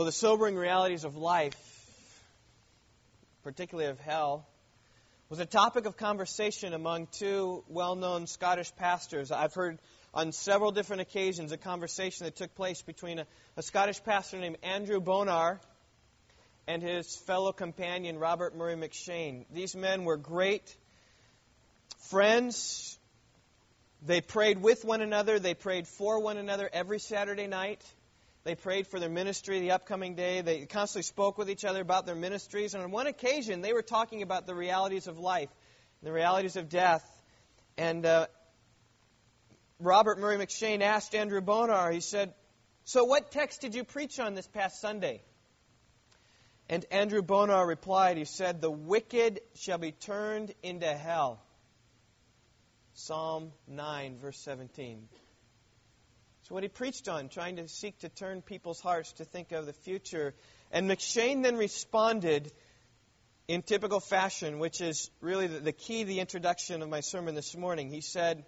Well, the sobering realities of life, particularly of hell, was a topic of conversation among two well known Scottish pastors. I've heard on several different occasions a conversation that took place between a, a Scottish pastor named Andrew Bonar and his fellow companion Robert Murray M'Cheyne. These men were great friends. They prayed with one another, they prayed for one another every Saturday night. They prayed for their ministry the upcoming day. They constantly spoke with each other about their ministries. And on one occasion, they were talking about the realities of life, the realities of death. And uh, Robert Murray M'Cheyne asked Andrew Bonar, he said, So what text did you preach on this past Sunday? And Andrew Bonar replied, He said, The wicked shall be turned into hell. Psalm 9, verse 17. So, what he preached on, trying to seek to turn people's hearts to think of the future. And M'Cheyne then responded in typical fashion, which is really the, the key to the introduction of my sermon this morning. He said,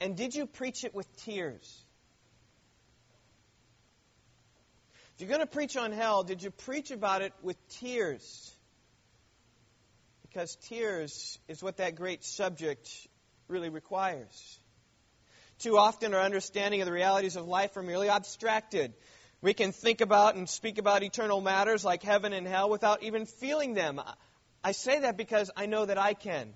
And did you preach it with tears? If you're going to preach on hell, did you preach about it with tears? Because tears is what that great subject really requires. Too often, our understanding of the realities of life are merely abstracted. We can think about and speak about eternal matters like heaven and hell without even feeling them. I say that because I know that I can.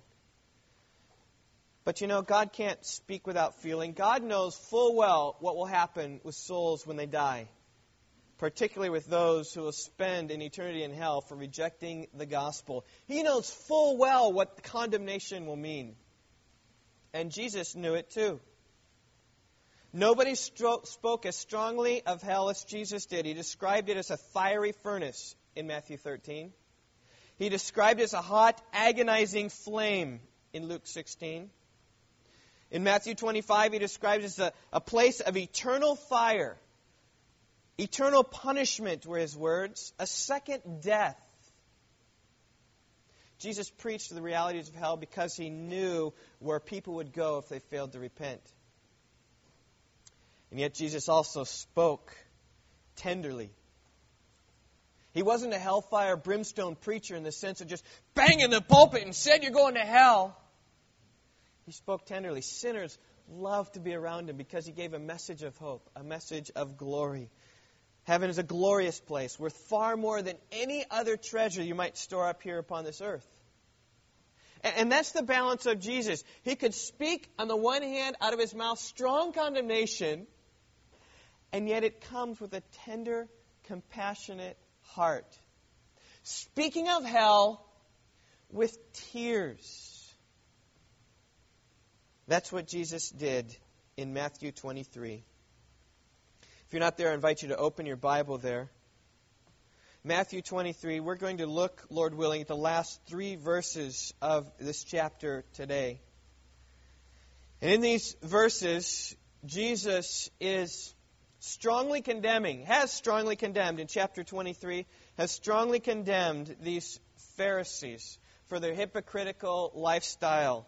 But you know, God can't speak without feeling. God knows full well what will happen with souls when they die, particularly with those who will spend an eternity in hell for rejecting the gospel. He knows full well what condemnation will mean. And Jesus knew it too. Nobody stro- spoke as strongly of hell as Jesus did. He described it as a fiery furnace in Matthew 13. He described it as a hot, agonizing flame in Luke 16. In Matthew 25, he describes it as a, a place of eternal fire. Eternal punishment were his words, a second death. Jesus preached the realities of hell because he knew where people would go if they failed to repent. And yet Jesus also spoke tenderly. He wasn't a hellfire brimstone preacher in the sense of just banging the pulpit and said you're going to hell. He spoke tenderly. Sinners loved to be around him because he gave a message of hope, a message of glory. Heaven is a glorious place, worth far more than any other treasure you might store up here upon this earth. And that's the balance of Jesus. He could speak, on the one hand, out of his mouth strong condemnation and yet it comes with a tender, compassionate heart. Speaking of hell, with tears. That's what Jesus did in Matthew 23. If you're not there, I invite you to open your Bible there. Matthew 23, we're going to look, Lord willing, at the last three verses of this chapter today. And in these verses, Jesus is strongly condemning, has strongly condemned in chapter 23, has strongly condemned these Pharisees for their hypocritical lifestyle.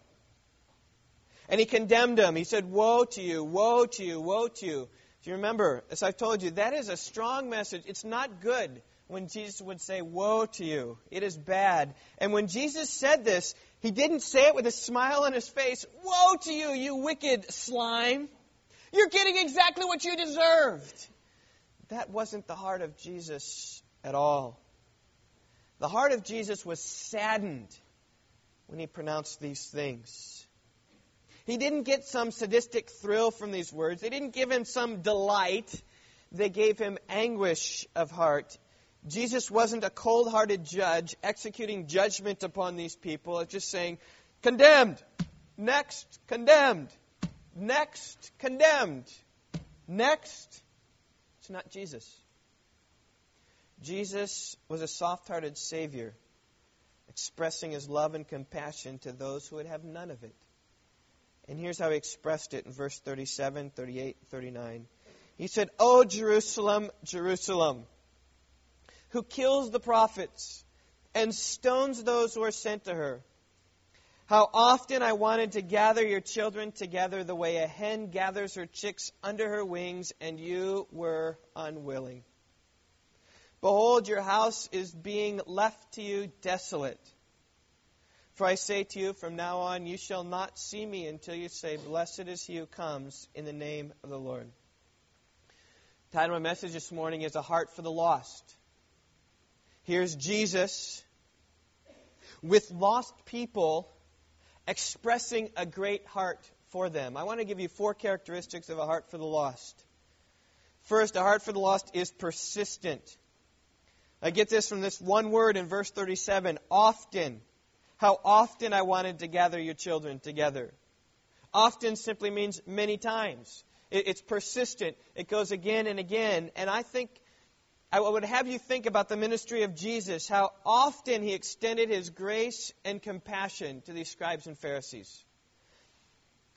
And he condemned them. He said, Woe to you, woe to you, woe to you. Do you remember, as I've told you, that is a strong message. It's not good when Jesus would say, Woe to you. It is bad. And when Jesus said this, he didn't say it with a smile on his face. Woe to you, you wicked slime. You're getting exactly what you deserved. That wasn't the heart of Jesus at all. The heart of Jesus was saddened when he pronounced these things. He didn't get some sadistic thrill from these words. They didn't give him some delight. They gave him anguish of heart. Jesus wasn't a cold hearted judge executing judgment upon these people, just saying, condemned, next, condemned. Next, condemned. Next, it's not Jesus. Jesus was a soft hearted Savior, expressing his love and compassion to those who would have none of it. And here's how he expressed it in verse 37, 38, 39. He said, O Jerusalem, Jerusalem, who kills the prophets and stones those who are sent to her. How often I wanted to gather your children together the way a hen gathers her chicks under her wings, and you were unwilling. Behold, your house is being left to you desolate. For I say to you, from now on you shall not see me until you say, Blessed is he who comes in the name of the Lord. The title of my message this morning is A Heart for the Lost. Here's Jesus with lost people expressing a great heart for them. I want to give you four characteristics of a heart for the lost. First, a heart for the lost is persistent. I get this from this one word in verse 37 often. How often I wanted to gather your children together. Often simply means many times. It's persistent. It goes again and again. And I think I would have you think about the ministry of Jesus, how often he extended his grace and compassion to these scribes and Pharisees.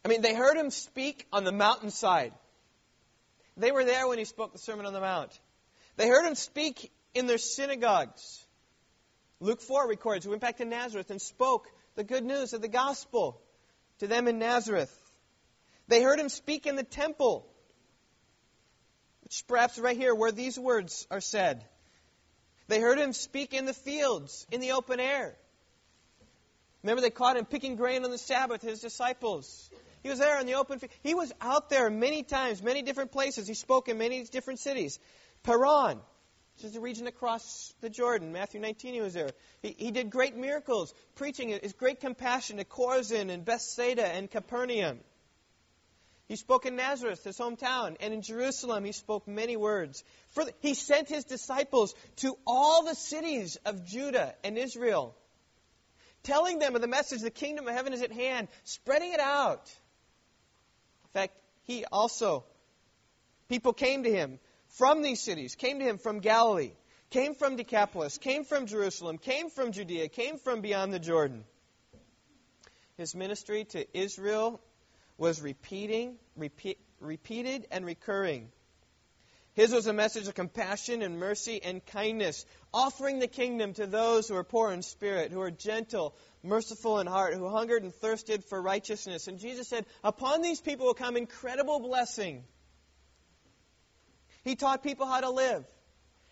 I mean, they heard him speak on the mountainside. They were there when he spoke the Sermon on the Mount. They heard him speak in their synagogues. Luke 4 records, he went back to Nazareth and spoke the good news of the gospel to them in Nazareth. They heard him speak in the temple, which perhaps right here where these words are said. They heard him speak in the fields, in the open air. Remember, they caught him picking grain on the Sabbath, his disciples. He was there in the open field. He was out there many times, many different places. He spoke in many different cities. Paran, which is the region across the Jordan. Matthew 19, he was there. He, he did great miracles, preaching his great compassion to Chorazin and Bethsaida and Capernaum. He spoke in Nazareth, his hometown, and in Jerusalem he spoke many words. Further, he sent his disciples to all the cities of Judah and Israel, telling them of the message the kingdom of heaven is at hand, spreading it out. In fact, he also, people came to him from these cities, came to him from Galilee, came from Decapolis, came from Jerusalem, came from Judea, came from beyond the Jordan. His ministry to Israel was repeating, repeat, repeated, and recurring. His was a message of compassion and mercy and kindness, offering the kingdom to those who are poor in spirit, who are gentle, merciful in heart, who hungered and thirsted for righteousness. And Jesus said, Upon these people will come incredible blessing. He taught people how to live.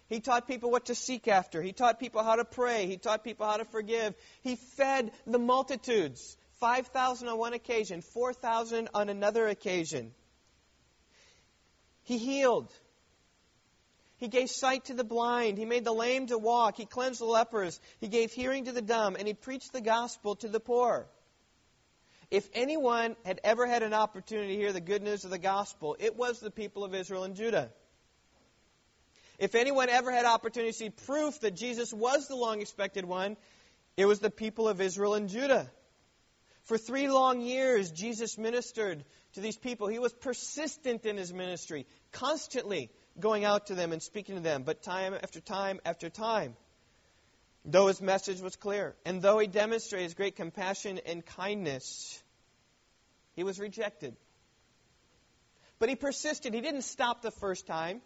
He taught people what to seek after. He taught people how to pray. He taught people how to forgive. He fed the multitudes 5,000 on one occasion, 4,000 on another occasion. He healed. He gave sight to the blind. He made the lame to walk. He cleansed the lepers. He gave hearing to the dumb. And he preached the gospel to the poor. If anyone had ever had an opportunity to hear the good news of the gospel, it was the people of Israel and Judah. If anyone ever had opportunity to see proof that Jesus was the long expected one, it was the people of Israel and Judah. For three long years, Jesus ministered to these people. He was persistent in his ministry, constantly going out to them and speaking to them, but time after time after time. Though his message was clear, and though he demonstrated his great compassion and kindness, he was rejected. But he persisted. He didn't stop the first time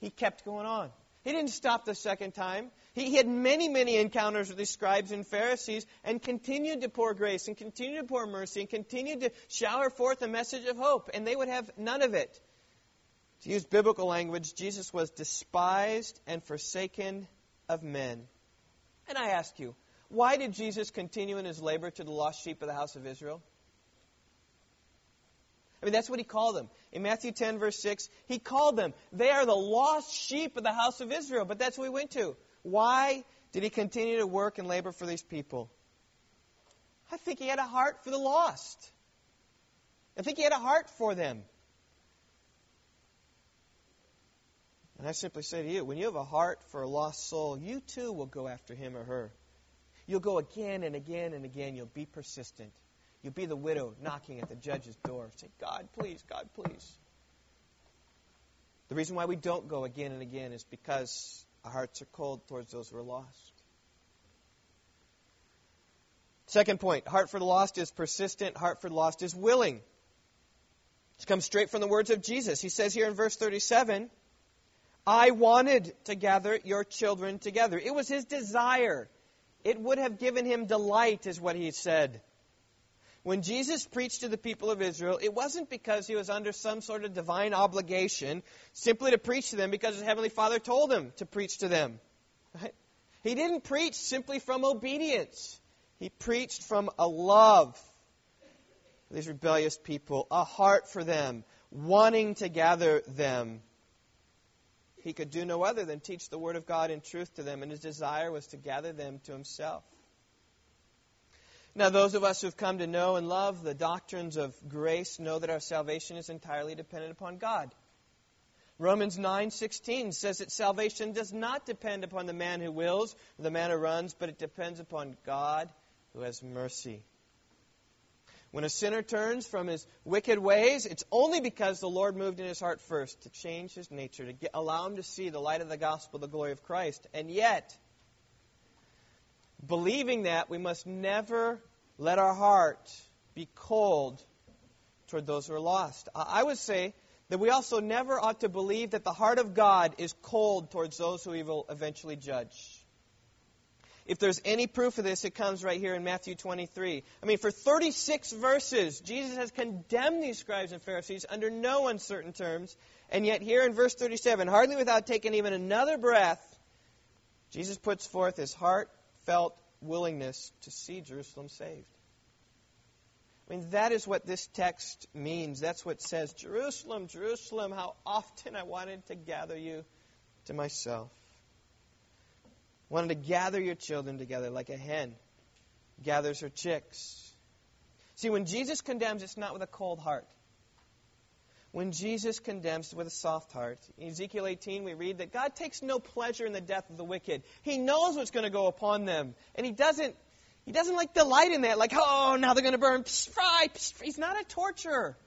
he kept going on. He didn't stop the second time. He, he had many, many encounters with the scribes and Pharisees and continued to pour grace and continued to pour mercy and continued to shower forth a message of hope, and they would have none of it. To use biblical language, Jesus was despised and forsaken of men. And I ask you, why did Jesus continue in his labor to the lost sheep of the house of Israel? I mean, that's what he called them. In Matthew 10, verse 6, he called them. They are the lost sheep of the house of Israel. But that's what we went to. Why did he continue to work and labor for these people? I think he had a heart for the lost. I think he had a heart for them. And I simply say to you, when you have a heart for a lost soul, you too will go after him or her. You'll go again and again and again. You'll be persistent. You'll be the widow knocking at the judge's door. Say, God, please, God, please. The reason why we don't go again and again is because our hearts are cold towards those who are lost. Second point heart for the lost is persistent, heart for the lost is willing. This comes straight from the words of Jesus. He says here in verse 37 I wanted to gather your children together. It was his desire. It would have given him delight, is what he said When Jesus preached to the people of Israel, it wasn't because he was under some sort of divine obligation simply to preach to them because his heavenly Father told him to preach to them. Right? He didn't preach simply from obedience. He preached from a love for these rebellious people, a heart for them, wanting to gather them. He could do no other than teach the Word of God in truth to them, and his desire was to gather them to himself. Now, those of us who've come to know and love the doctrines of grace know that our salvation is entirely dependent upon God. Romans 9:16 says that salvation does not depend upon the man who wills the man who runs, but it depends upon God who has mercy. When a sinner turns from his wicked ways, it's only because the Lord moved in his heart first to change his nature, to get, allow him to see the light of the gospel, the glory of Christ. And yet, believing that, we must never let our heart be cold toward those who are lost. I would say that we also never ought to believe that the heart of God is cold towards those who he will eventually judge. If there's any proof of this, it comes right here in Matthew 23. I mean, for 36 verses, Jesus has condemned these scribes and Pharisees under no uncertain terms. And yet, here in verse 37, hardly without taking even another breath, Jesus puts forth his heart felt willingness to see Jerusalem saved. I mean, that is what this text means. That's what says, Jerusalem, Jerusalem, how often I wanted to gather you to myself. Wanted to gather your children together like a hen gathers her chicks. See, when Jesus condemns, it's not with a cold heart. When Jesus condemns with a soft heart, in Ezekiel 18, we read that God takes no pleasure in the death of the wicked. He knows what's going to go upon them, and He doesn't. He doesn't like delight in that, like, oh, now they're going to burn. Psst, fry. Psst, he's not a torturer.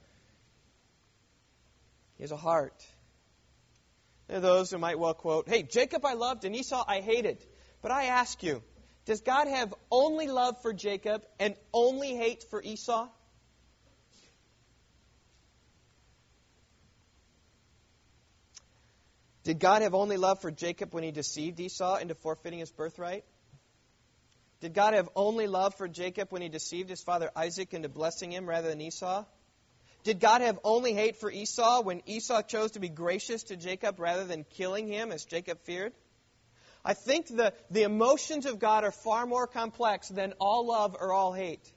He has a heart. There are those who might well quote, Hey, Jacob I loved and Esau I hated. But I ask you, does God have only love for Jacob and only hate for Esau? Did God have only love for Jacob when he deceived Esau into forfeiting his birthright? Did God have only love for Jacob when he deceived his father Isaac into blessing him rather than Esau? Did God have only hate for Esau when Esau chose to be gracious to Jacob rather than killing him as Jacob feared? I think the, the emotions of God are far more complex than all love or all hate.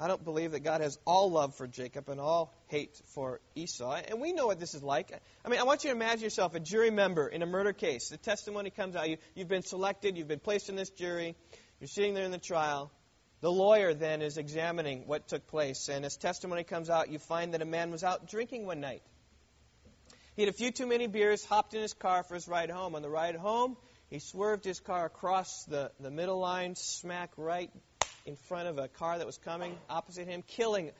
I don't believe that God has all love for Jacob and all hate for Esau. And we know what this is like. I mean, I want you to imagine yourself a jury member in a murder case. The testimony comes out. You, you've been selected, you've been placed in this jury, you're sitting there in the trial. The lawyer then is examining what took place. And as testimony comes out, you find that a man was out drinking one night. He had a few too many beers, hopped in his car for his ride home. On the ride home, he swerved his car across the, the middle line, smack right in front of a car that was coming opposite him, killing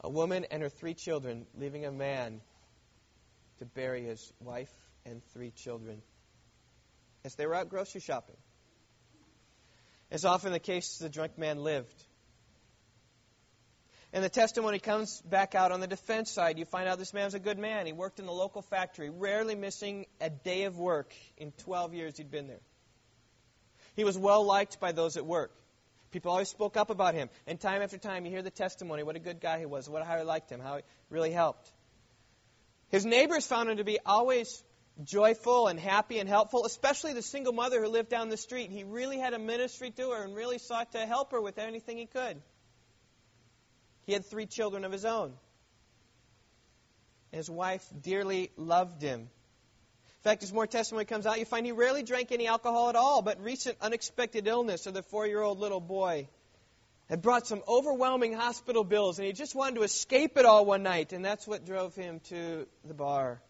a woman and her three children, leaving a man to bury his wife and three children as they were out grocery shopping. As often the case, the drunk man lived. And the testimony comes back out on the defense side. You find out this man was a good man. He worked in the local factory, rarely missing a day of work in 12 years he'd been there. He was well liked by those at work. People always spoke up about him. And time after time, you hear the testimony what a good guy he was, what, how he liked him, how he really helped. His neighbors found him to be always joyful and happy and helpful, especially the single mother who lived down the street. He really had a ministry to her and really sought to help her with anything he could. He had three children of his own. His wife dearly loved him. In fact, as more testimony comes out, you find he rarely drank any alcohol at all, but recent unexpected illness of the four year old little boy had brought some overwhelming hospital bills, and he just wanted to escape it all one night, and that's what drove him to the bar.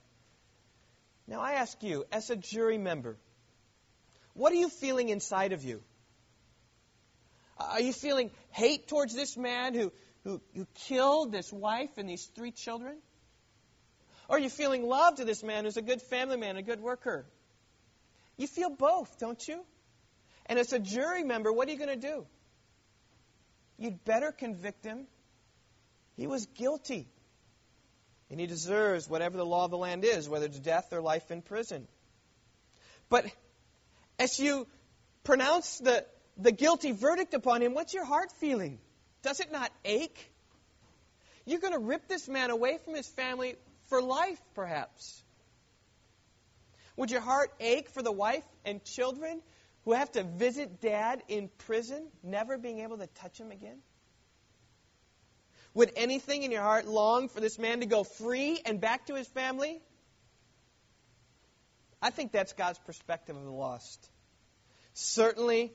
Now, I ask you, as a jury member, what are you feeling inside of you? Are you feeling hate towards this man who, who, who killed this wife and these three children? Are you feeling love to this man who's a good family man, a good worker? You feel both, don't you? And as a jury member, what are you going to do? You'd better convict him. He was guilty. And he deserves whatever the law of the land is, whether it's death or life in prison. But as you pronounce the, the guilty verdict upon him, what's your heart feeling? Does it not ache? You're going to rip this man away from his family for life, perhaps. Would your heart ache for the wife and children who have to visit dad in prison, never being able to touch him again? Would anything in your heart long for this man to go free and back to his family? I think that's God's perspective of the lost. Certainly,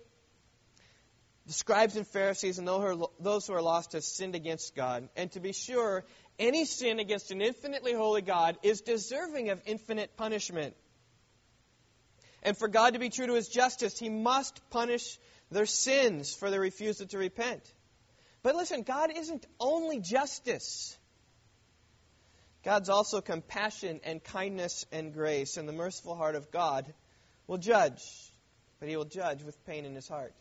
the scribes and Pharisees and those who are lost have sinned against God. And to be sure, any sin against an infinitely holy God is deserving of infinite punishment. And for God to be true to his justice, he must punish their sins for their refusal to repent. But listen, God isn't only justice. God's also compassion and kindness and grace, and the merciful heart of God will judge, but he will judge with pain in his heart.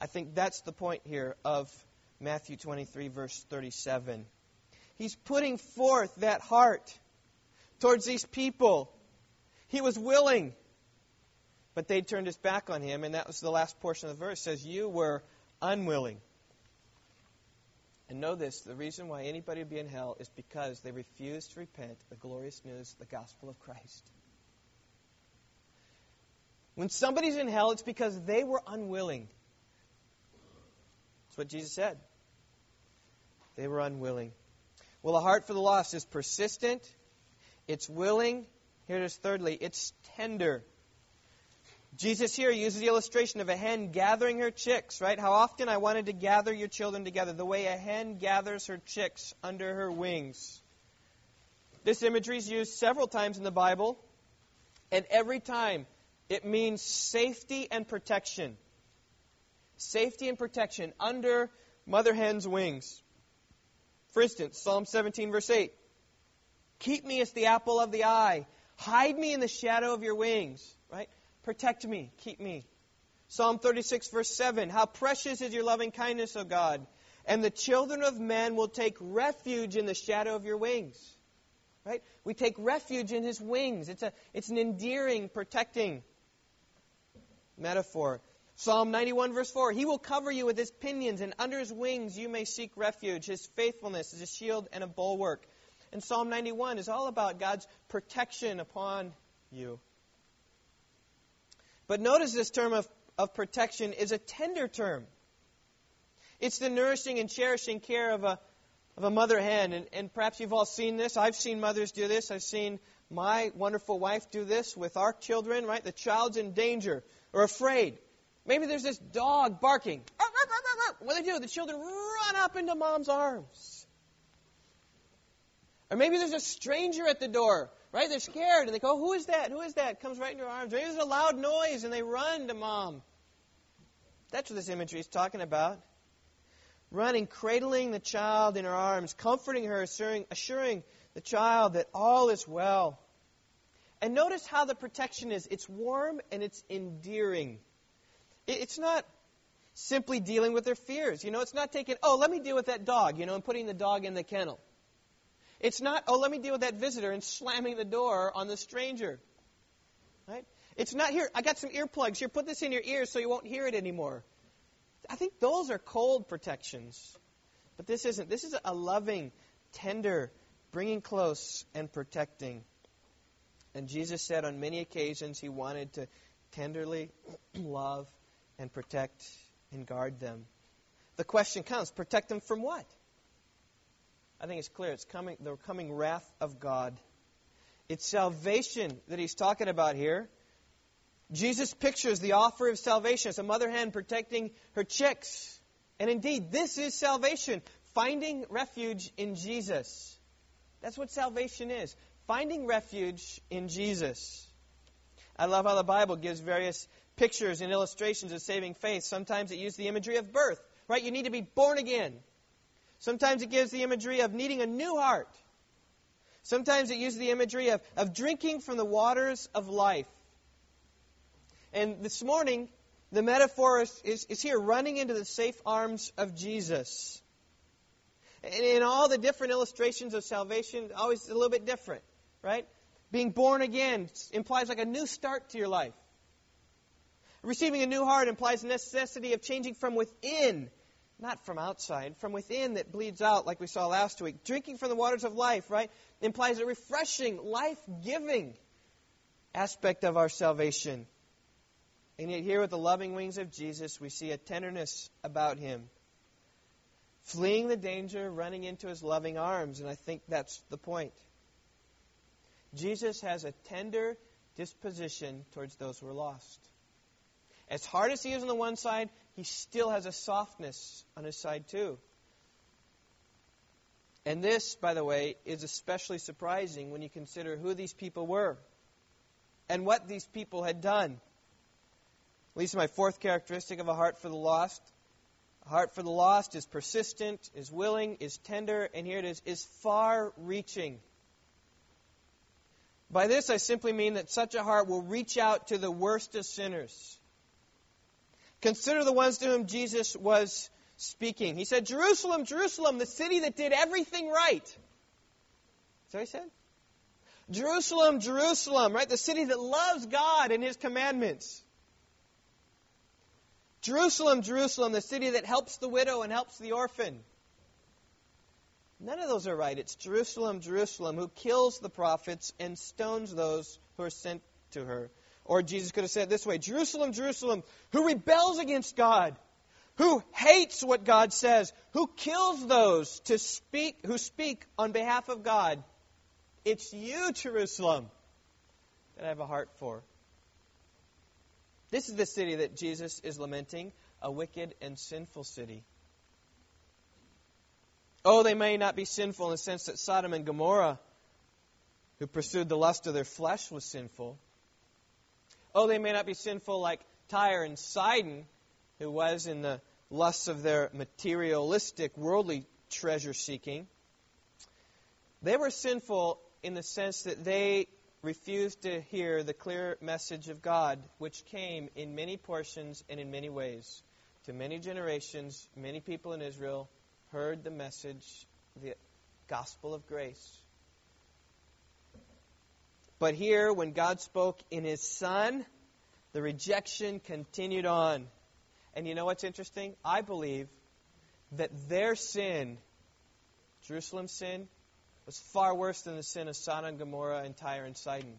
I think that's the point here of Matthew 23, verse 37. He's putting forth that heart towards these people. He was willing, but they turned his back on him, and that was the last portion of the verse. It says, You were unwilling. And know this the reason why anybody would be in hell is because they refused to repent the glorious news, the gospel of Christ. When somebody's in hell, it's because they were unwilling. What Jesus said. They were unwilling. Well, a heart for the lost is persistent, it's willing. Here it is, thirdly, it's tender. Jesus here uses the illustration of a hen gathering her chicks, right? How often I wanted to gather your children together, the way a hen gathers her chicks under her wings. This imagery is used several times in the Bible, and every time it means safety and protection. Safety and protection under mother hen's wings. For instance, Psalm 17, verse 8 Keep me as the apple of the eye, hide me in the shadow of your wings, right? Protect me, keep me. Psalm 36, verse 7 How precious is your loving kindness, O God! And the children of men will take refuge in the shadow of your wings. Right? We take refuge in his wings. It's, a, it's an endearing, protecting metaphor. Psalm 91, verse 4 He will cover you with his pinions, and under his wings you may seek refuge. His faithfulness is a shield and a bulwark. And Psalm 91 is all about God's protection upon you. But notice this term of, of protection is a tender term. It's the nourishing and cherishing care of a, of a mother hen. And, and perhaps you've all seen this. I've seen mothers do this. I've seen my wonderful wife do this with our children, right? The child's in danger or afraid. Maybe there's this dog barking. What do they do? The children run up into mom's arms. Or maybe there's a stranger at the door. Right? They're scared and they go, Who is that? Who is that? Comes right into your arms. Maybe there's a loud noise and they run to mom. That's what this imagery is talking about. Running, cradling the child in her arms, comforting her, assuring, assuring the child that all is well. And notice how the protection is. It's warm and it's endearing. It's not simply dealing with their fears. You know, it's not taking, oh, let me deal with that dog, you know, and putting the dog in the kennel. It's not, oh, let me deal with that visitor and slamming the door on the stranger. Right? It's not here, I got some earplugs. Here, put this in your ears so you won't hear it anymore. I think those are cold protections. But this isn't. This is a loving, tender, bringing close and protecting. And Jesus said on many occasions he wanted to tenderly love and protect and guard them. The question comes protect them from what? I think it's clear. It's coming, the coming wrath of God. It's salvation that he's talking about here. Jesus pictures the offer of salvation as a mother hen protecting her chicks. And indeed, this is salvation finding refuge in Jesus. That's what salvation is finding refuge in Jesus. I love how the Bible gives various pictures and illustrations of saving faith. Sometimes it uses the imagery of birth, right? You need to be born again. Sometimes it gives the imagery of needing a new heart. Sometimes it uses the imagery of, of drinking from the waters of life. And this morning, the metaphor is, is, is here running into the safe arms of Jesus. And in all the different illustrations of salvation, always a little bit different, right? Being born again implies like a new start to your life. Receiving a new heart implies the necessity of changing from within, not from outside, from within that bleeds out, like we saw last week. Drinking from the waters of life, right, implies a refreshing, life giving aspect of our salvation. And yet, here with the loving wings of Jesus, we see a tenderness about him. Fleeing the danger, running into his loving arms. And I think that's the point. Jesus has a tender disposition towards those who are lost. As hard as he is on the one side, he still has a softness on his side too. And this, by the way, is especially surprising when you consider who these people were and what these people had done. At least my fourth characteristic of a heart for the lost. A heart for the lost is persistent, is willing, is tender, and here it is, is far reaching. By this, I simply mean that such a heart will reach out to the worst of sinners. Consider the ones to whom Jesus was speaking. He said, Jerusalem, Jerusalem, the city that did everything right. Is that what he said? Jerusalem, Jerusalem, right? The city that loves God and His commandments. Jerusalem, Jerusalem, the city that helps the widow and helps the orphan. None of those are right. It's Jerusalem, Jerusalem, who kills the prophets and stones those who are sent to her. Or Jesus could have said this way Jerusalem, Jerusalem, who rebels against God, who hates what God says, who kills those to speak, who speak on behalf of God. It's you, Jerusalem, that I have a heart for. This is the city that Jesus is lamenting, a wicked and sinful city. Oh, they may not be sinful in the sense that Sodom and Gomorrah, who pursued the lust of their flesh, was sinful. Oh, they may not be sinful like Tyre and Sidon, who was in the lusts of their materialistic, worldly treasure seeking. They were sinful in the sense that they refused to hear the clear message of God, which came in many portions and in many ways. To many generations, many people in Israel heard the message, the gospel of grace. But here, when God spoke in His Son, the rejection continued on. And you know what's interesting? I believe that their sin, Jerusalem's sin, was far worse than the sin of Sodom and Gomorrah and Tyre and Sidon.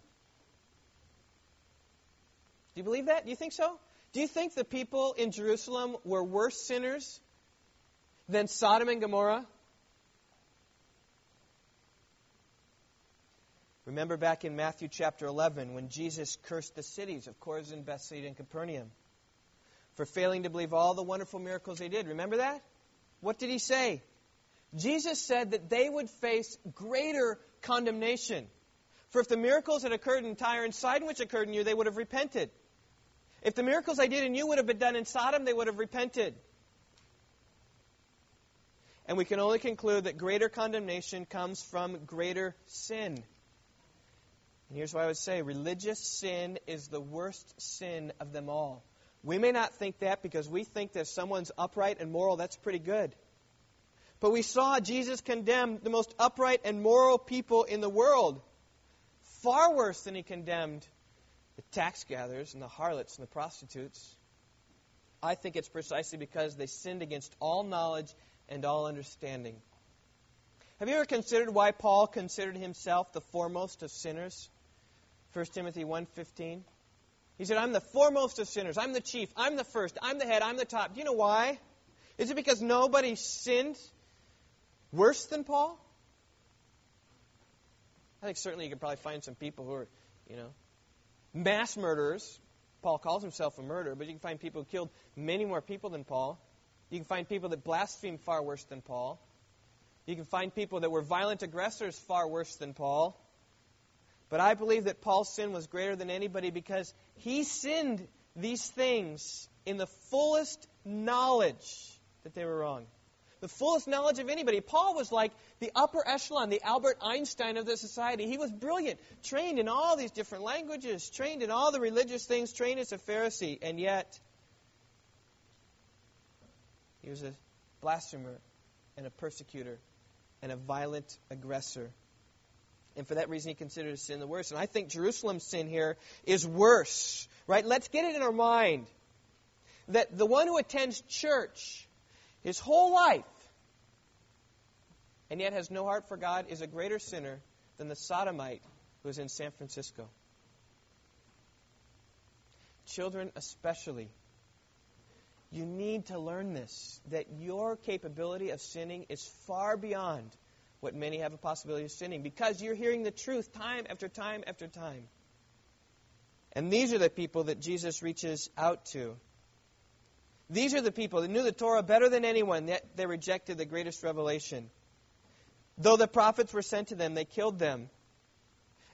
Do you believe that? Do you think so? Do you think the people in Jerusalem were worse sinners than Sodom and Gomorrah? Remember back in Matthew chapter 11 when Jesus cursed the cities of Chorazin, Bethsaida, and Capernaum for failing to believe all the wonderful miracles they did. Remember that? What did he say? Jesus said that they would face greater condemnation. For if the miracles had occurred in Tyre and Sidon, which occurred in you, they would have repented. If the miracles I did in you would have been done in Sodom, they would have repented. And we can only conclude that greater condemnation comes from greater sin. And here's what I would say religious sin is the worst sin of them all. We may not think that because we think that someone's upright and moral, that's pretty good. But we saw Jesus condemn the most upright and moral people in the world far worse than he condemned the tax gatherers and the harlots and the prostitutes. I think it's precisely because they sinned against all knowledge and all understanding. Have you ever considered why Paul considered himself the foremost of sinners? 1 Timothy 1:15. He said, "I'm the foremost of sinners. I'm the chief. I'm the first. I'm the head. I'm the top." Do you know why? Is it because nobody sinned worse than Paul? I think certainly you could probably find some people who are, you know, mass murderers. Paul calls himself a murderer, but you can find people who killed many more people than Paul. You can find people that blasphemed far worse than Paul. You can find people that were violent aggressors far worse than Paul. But I believe that Paul's sin was greater than anybody because he sinned these things in the fullest knowledge that they were wrong. The fullest knowledge of anybody. Paul was like the upper echelon, the Albert Einstein of the society. He was brilliant, trained in all these different languages, trained in all the religious things, trained as a Pharisee, and yet he was a blasphemer and a persecutor and a violent aggressor. And for that reason, he considered his sin the worst. And I think Jerusalem's sin here is worse, right? Let's get it in our mind that the one who attends church his whole life and yet has no heart for God is a greater sinner than the sodomite who is in San Francisco. Children, especially, you need to learn this that your capability of sinning is far beyond what many have a possibility of sinning because you're hearing the truth time after time after time. And these are the people that Jesus reaches out to. These are the people that knew the Torah better than anyone, yet they rejected the greatest revelation. Though the prophets were sent to them, they killed them.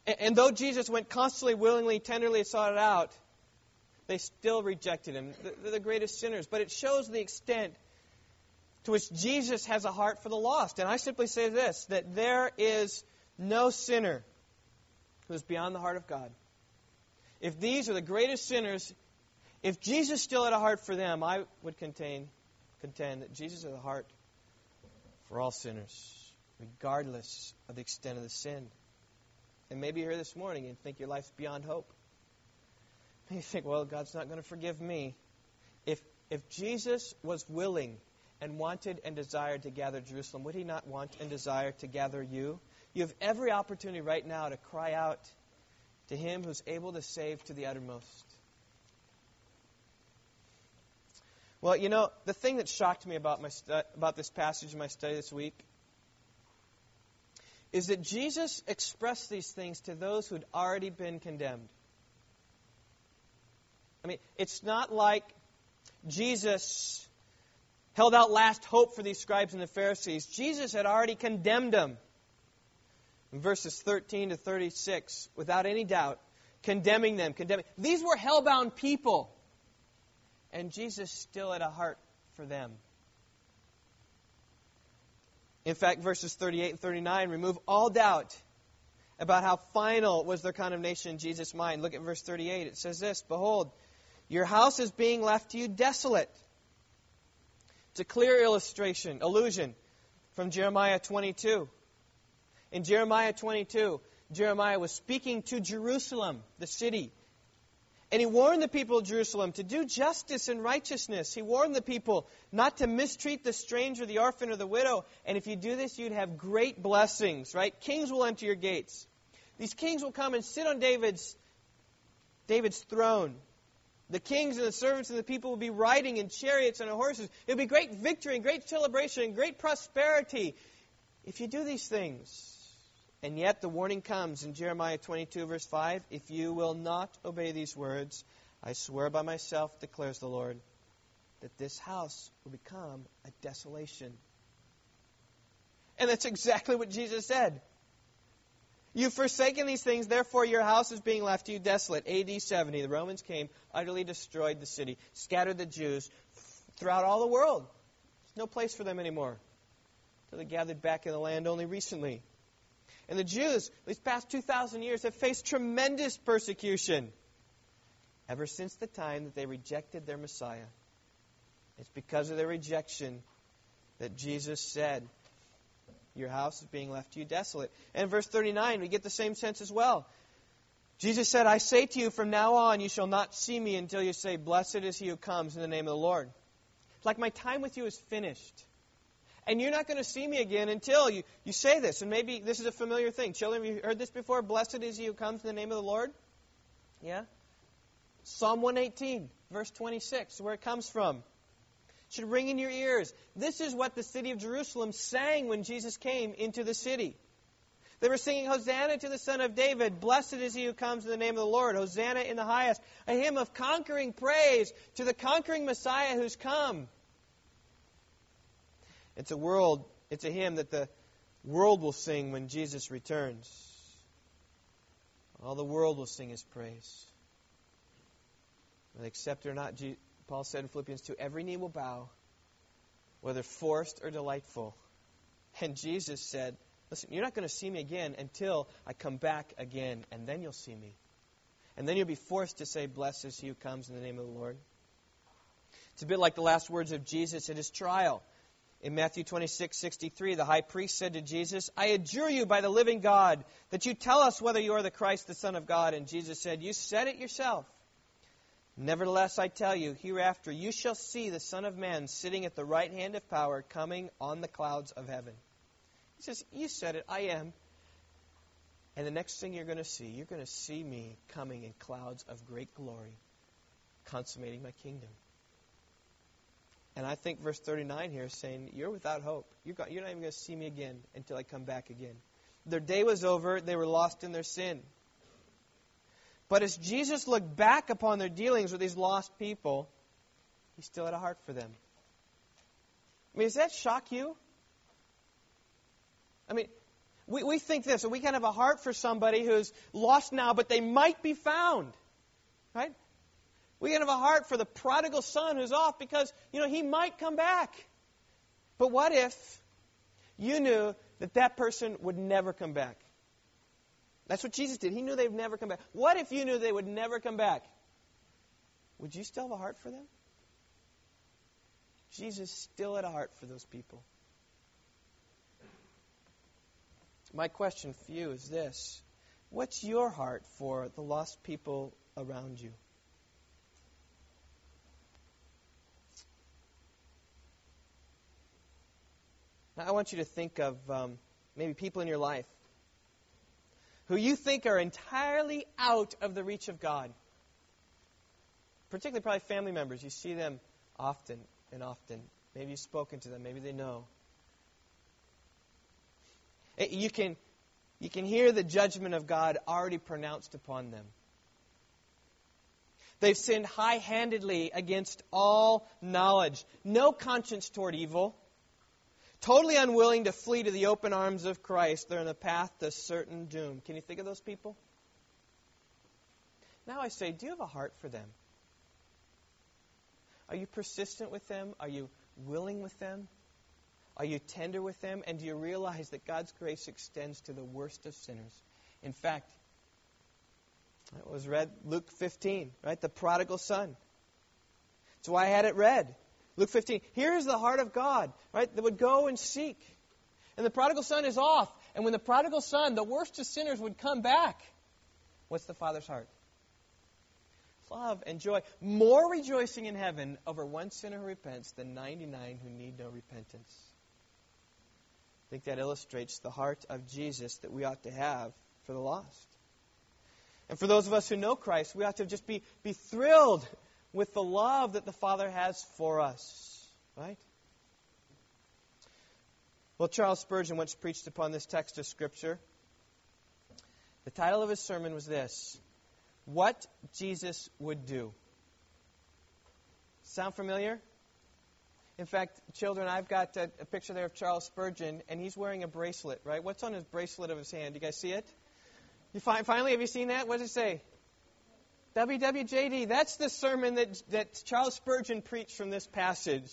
And, and though Jesus went constantly, willingly, tenderly sought it out, they still rejected him. They're the greatest sinners. But it shows the extent to which Jesus has a heart for the lost. And I simply say this that there is no sinner who is beyond the heart of God. If these are the greatest sinners, if Jesus still had a heart for them, I would contain, contend that Jesus has a heart for all sinners, regardless of the extent of the sin. And maybe you're here this morning and think your life's beyond hope. You think, well, God's not going to forgive me. If, if Jesus was willing and wanted and desired to gather Jerusalem, would he not want and desire to gather you? You have every opportunity right now to cry out to him who's able to save to the uttermost. Well, you know, the thing that shocked me about, my stu- about this passage in my study this week is that Jesus expressed these things to those who'd already been condemned. I mean, it's not like Jesus held out last hope for these scribes and the Pharisees. Jesus had already condemned them. In verses 13 to 36, without any doubt, condemning them, condemning. These were hell-bound people. And Jesus still had a heart for them. In fact, verses 38 and 39 remove all doubt about how final was their condemnation in Jesus' mind. Look at verse 38. It says this Behold, your house is being left to you desolate. It's a clear illustration, allusion from Jeremiah 22. In Jeremiah 22, Jeremiah was speaking to Jerusalem, the city. And he warned the people of Jerusalem to do justice and righteousness. He warned the people not to mistreat the stranger, the orphan, or the widow. And if you do this, you'd have great blessings, right? Kings will enter your gates. These kings will come and sit on David's, David's throne. The kings and the servants and the people will be riding in chariots and on horses. It'll be great victory and great celebration and great prosperity if you do these things. And yet the warning comes in Jeremiah 22, verse 5 If you will not obey these words, I swear by myself, declares the Lord, that this house will become a desolation. And that's exactly what Jesus said. You've forsaken these things, therefore your house is being left to you desolate. AD 70, the Romans came, utterly destroyed the city, scattered the Jews throughout all the world. There's no place for them anymore. So they gathered back in the land only recently. And the Jews, these past 2,000 years, have faced tremendous persecution ever since the time that they rejected their Messiah. It's because of their rejection that Jesus said, your house is being left to you desolate. And verse 39, we get the same sense as well. Jesus said, I say to you, from now on you shall not see me until you say, Blessed is he who comes in the name of the Lord. It's like my time with you is finished. And you're not going to see me again until you, you say this. And maybe this is a familiar thing. Children, have you heard this before? Blessed is he who comes in the name of the Lord. Yeah? Psalm 118, verse 26, where it comes from should ring in your ears. This is what the city of Jerusalem sang when Jesus came into the city. They were singing, Hosanna to the Son of David. Blessed is he who comes in the name of the Lord. Hosanna in the highest. A hymn of conquering praise to the conquering Messiah who's come. It's a world, it's a hymn that the world will sing when Jesus returns. All the world will sing his praise. Whether accept or not, Paul said in Philippians 2 every knee will bow, whether forced or delightful. And Jesus said, Listen, you're not going to see me again until I come back again, and then you'll see me. And then you'll be forced to say, Blessed is he who comes in the name of the Lord. It's a bit like the last words of Jesus at his trial. In Matthew 26, 63, the high priest said to Jesus, I adjure you by the living God that you tell us whether you are the Christ, the Son of God. And Jesus said, You said it yourself. Nevertheless, I tell you, hereafter you shall see the Son of Man sitting at the right hand of power, coming on the clouds of heaven. He says, You said it, I am. And the next thing you're going to see, you're going to see me coming in clouds of great glory, consummating my kingdom. And I think verse 39 here is saying, You're without hope. You're, not even going to see me again until I come back again. Their day was over. They were lost in their sin. But as Jesus looked back upon their dealings with these lost people, he still had a heart for them. I mean, does that shock you? I mean, we, we think this, we can have a heart for somebody who's lost now, but they might be found. Right? We can have a heart for the prodigal son who's off because, you know, he might come back. But what if you knew that that person would never come back? That's what Jesus did. He knew they'd never come back. What if you knew they would never come back? Would you still have a heart for them? Jesus still had a heart for those people. My question for you is this What's your heart for the lost people around you? Now, I want you to think of um, maybe people in your life who you think are entirely out of the reach of God. Particularly, probably family members. You see them often and often. Maybe you've spoken to them, maybe they know. You can, you can hear the judgment of God already pronounced upon them. They've sinned high handedly against all knowledge, no conscience toward evil. Totally unwilling to flee to the open arms of Christ, they're in the path to certain doom. Can you think of those people? Now I say, do you have a heart for them? Are you persistent with them? Are you willing with them? Are you tender with them? And do you realize that God's grace extends to the worst of sinners? In fact, it was read Luke 15, right? The prodigal son. That's why I had it read. Luke 15. Here's the heart of God, right? That would go and seek. And the prodigal son is off. And when the prodigal son, the worst of sinners, would come back, what's the father's heart? Love and joy. More rejoicing in heaven over one sinner who repents than 99 who need no repentance. I think that illustrates the heart of Jesus that we ought to have for the lost. And for those of us who know Christ, we ought to just be, be thrilled with the love that the Father has for us. Right? Well, Charles Spurgeon once preached upon this text of Scripture. The title of his sermon was this What Jesus Would Do. Sound familiar? In fact, children, I've got a, a, picture there of Charles Spurgeon, and he's wearing a bracelet, right? What's on his bracelet of his hand? Do you guys see it? You finally, have you seen that? What does it say? WWJD. That's the sermon that, that Charles Spurgeon preached from this passage.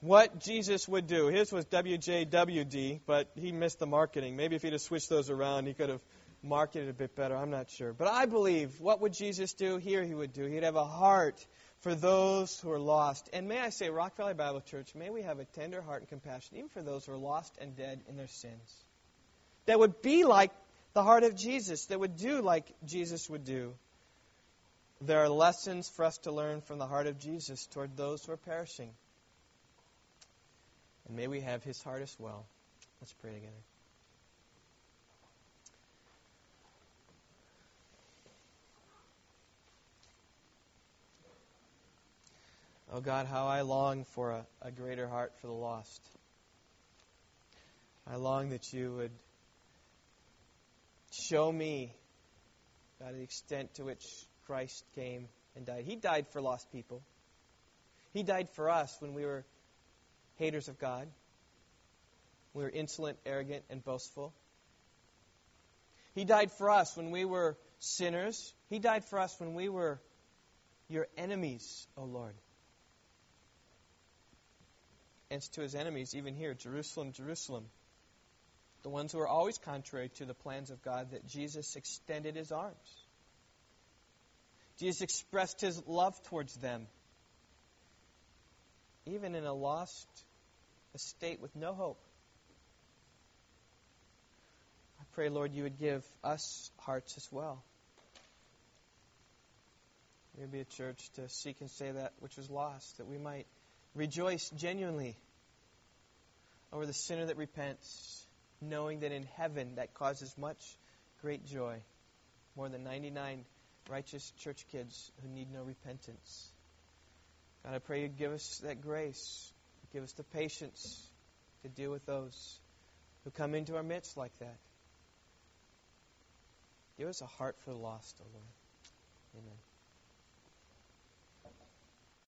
What Jesus would do. His was WJWD, but he missed the marketing. Maybe if he'd have switched those around, he could have marketed a bit better. I'm not sure. But I believe what would Jesus do? Here he would do. He'd have a heart for those who are lost. And may I say, Rock Valley Bible Church, may we have a tender heart and compassion, even for those who are lost and dead in their sins. That would be like the heart of Jesus, that would do like Jesus would do. There are lessons for us to learn from the heart of Jesus toward those who are perishing. And may we have his heart as well. Let's pray together. Oh God, how I long for a, a, greater heart for the lost. I long that you would show me, God, the extent to which Christ came and died. He died for lost people. He died for us when we were haters of God. We were insolent, arrogant, and boastful. He died for us when we were sinners. He died for us when we were your enemies, O Lord. And to his enemies, even here, Jerusalem, Jerusalem, the ones who are always contrary to the plans of God, that Jesus extended his arms. Jesus expressed his love towards them, even in a lost a state with no hope. I pray, Lord, you would give us hearts as well. Maybe a church to seek and say that which was lost, that we might rejoice genuinely over the sinner that repents, knowing that in heaven that causes much great joy, more than 99 righteous church kids who need no repentance. God, I pray you give us that grace, give us the patience to deal with those who come into our midst like that. Give us a heart for the lost, O oh Lord. Amen.